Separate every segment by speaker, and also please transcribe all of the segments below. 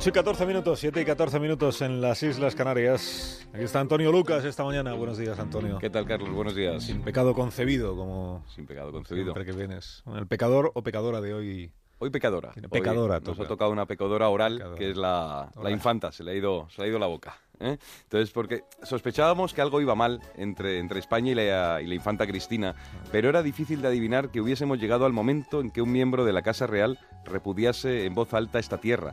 Speaker 1: 8 y 14 minutos, 7 y 14 minutos en las Islas Canarias. Aquí está Antonio Lucas esta mañana. Buenos días, Antonio.
Speaker 2: ¿Qué tal, Carlos? Buenos días.
Speaker 1: Sin pecado concebido, como
Speaker 2: Sin pecado concebido.
Speaker 1: siempre que vienes. El pecador o pecadora de hoy.
Speaker 2: Hoy pecadora.
Speaker 1: Tiene
Speaker 2: Hoy
Speaker 1: pecadora,
Speaker 2: nos
Speaker 1: toca.
Speaker 2: ha tocado una pecadora oral,
Speaker 1: Pecadora.
Speaker 2: que es la, la infanta. Se le ha ido, se le ha ido la boca. ¿eh? Entonces, porque sospechábamos que algo iba mal entre, entre España y la, y la infanta Cristina, pero era difícil de adivinar que hubiésemos llegado al momento en que un miembro de la Casa Real repudiase en voz alta esta tierra.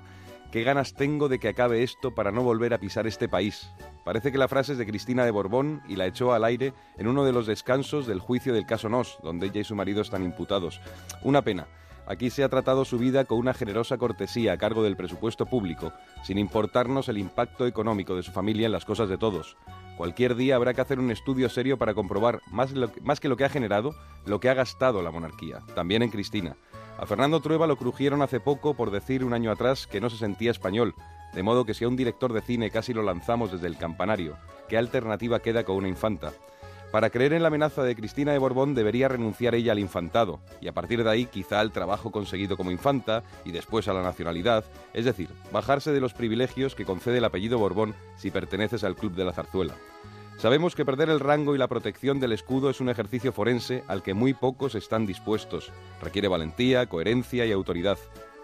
Speaker 2: Qué ganas tengo de que acabe esto para no volver a pisar este país. Parece que la frase es de Cristina de Borbón y la echó al aire en uno de los descansos del juicio del caso Nos, donde ella y su marido están imputados. Una pena. Aquí se ha tratado su vida con una generosa cortesía a cargo del presupuesto público, sin importarnos el impacto económico de su familia en las cosas de todos. Cualquier día habrá que hacer un estudio serio para comprobar, más, que lo que ha generado, lo que ha gastado la monarquía, también en Cristina. A Fernando Trueba lo crujieron hace poco por decir un año atrás que no se sentía español, de modo que si a un director de cine casi lo lanzamos desde el campanario, ¿qué alternativa queda con una infanta? Para creer en la amenaza de Cristina de Borbón debería renunciar ella al infantado, y a partir de ahí quizá al trabajo conseguido como infanta y después a la nacionalidad, es decir, bajarse de los privilegios que concede el apellido Borbón si perteneces al Club de la Zarzuela. Sabemos que perder el rango y la protección del escudo es un ejercicio forense al que muy pocos están dispuestos. Requiere valentía, coherencia y autoridad.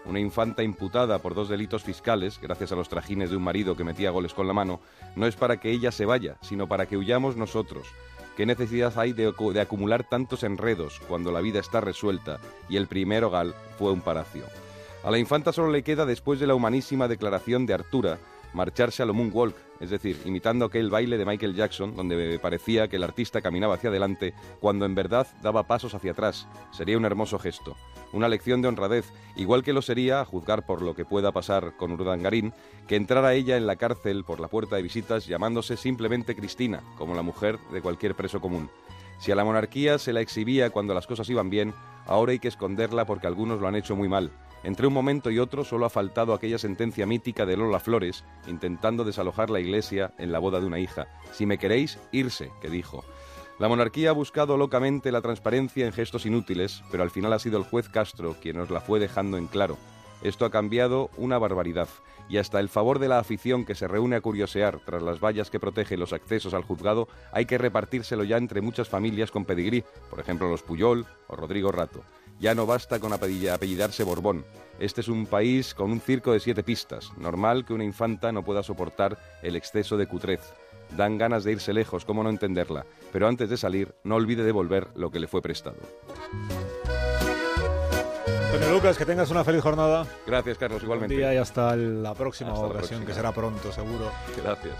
Speaker 2: Una infanta imputada por dos delitos fiscales, gracias a los trajines de un marido que metía goles con la mano, no es para que ella se vaya, sino para que huyamos nosotros. ¿Qué necesidad hay de, de acumular tantos enredos cuando la vida está resuelta y el primer hogar fue un palacio? A la infanta solo le queda, después de la humanísima declaración de Artura, marcharse a lo moonwalk, es decir, imitando aquel baile de Michael Jackson, donde parecía que el artista caminaba hacia adelante cuando en verdad daba pasos hacia atrás. Sería un hermoso gesto, una lección de honradez, igual que lo sería, a juzgar por lo que pueda pasar con Urdangarín, que entrara ella en la cárcel por la puerta de visitas llamándose simplemente Cristina, como la mujer de cualquier preso común. Si a la monarquía se la exhibía cuando las cosas iban bien, ahora hay que esconderla porque algunos lo han hecho muy mal. Entre un momento y otro solo ha faltado aquella sentencia mítica de Lola Flores, intentando desalojar la iglesia en la boda de una hija. Si me queréis, irse, que dijo. La monarquía ha buscado locamente la transparencia en gestos inútiles, pero al final ha sido el juez Castro quien nos la fue dejando en claro. Esto ha cambiado una barbaridad, y hasta el favor de la afición que se reúne a curiosear tras las vallas que protegen los accesos al juzgado hay que repartírselo ya entre muchas familias con pedigrí, por ejemplo los Puyol o Rodrigo Rato. Ya no basta con apellid- apellidarse Borbón. Este es un país con un circo de siete pistas. Normal que una infanta no pueda soportar el exceso de cutrez. Dan ganas de irse lejos, cómo no entenderla. Pero antes de salir, no olvide devolver lo que le fue prestado.
Speaker 1: Antonio Lucas, que tengas una feliz jornada.
Speaker 2: Gracias, Carlos, igualmente.
Speaker 1: día y hasta la próxima
Speaker 2: Hasta la
Speaker 1: ocasión,
Speaker 2: próxima.
Speaker 1: que será pronto, seguro.
Speaker 2: Gracias.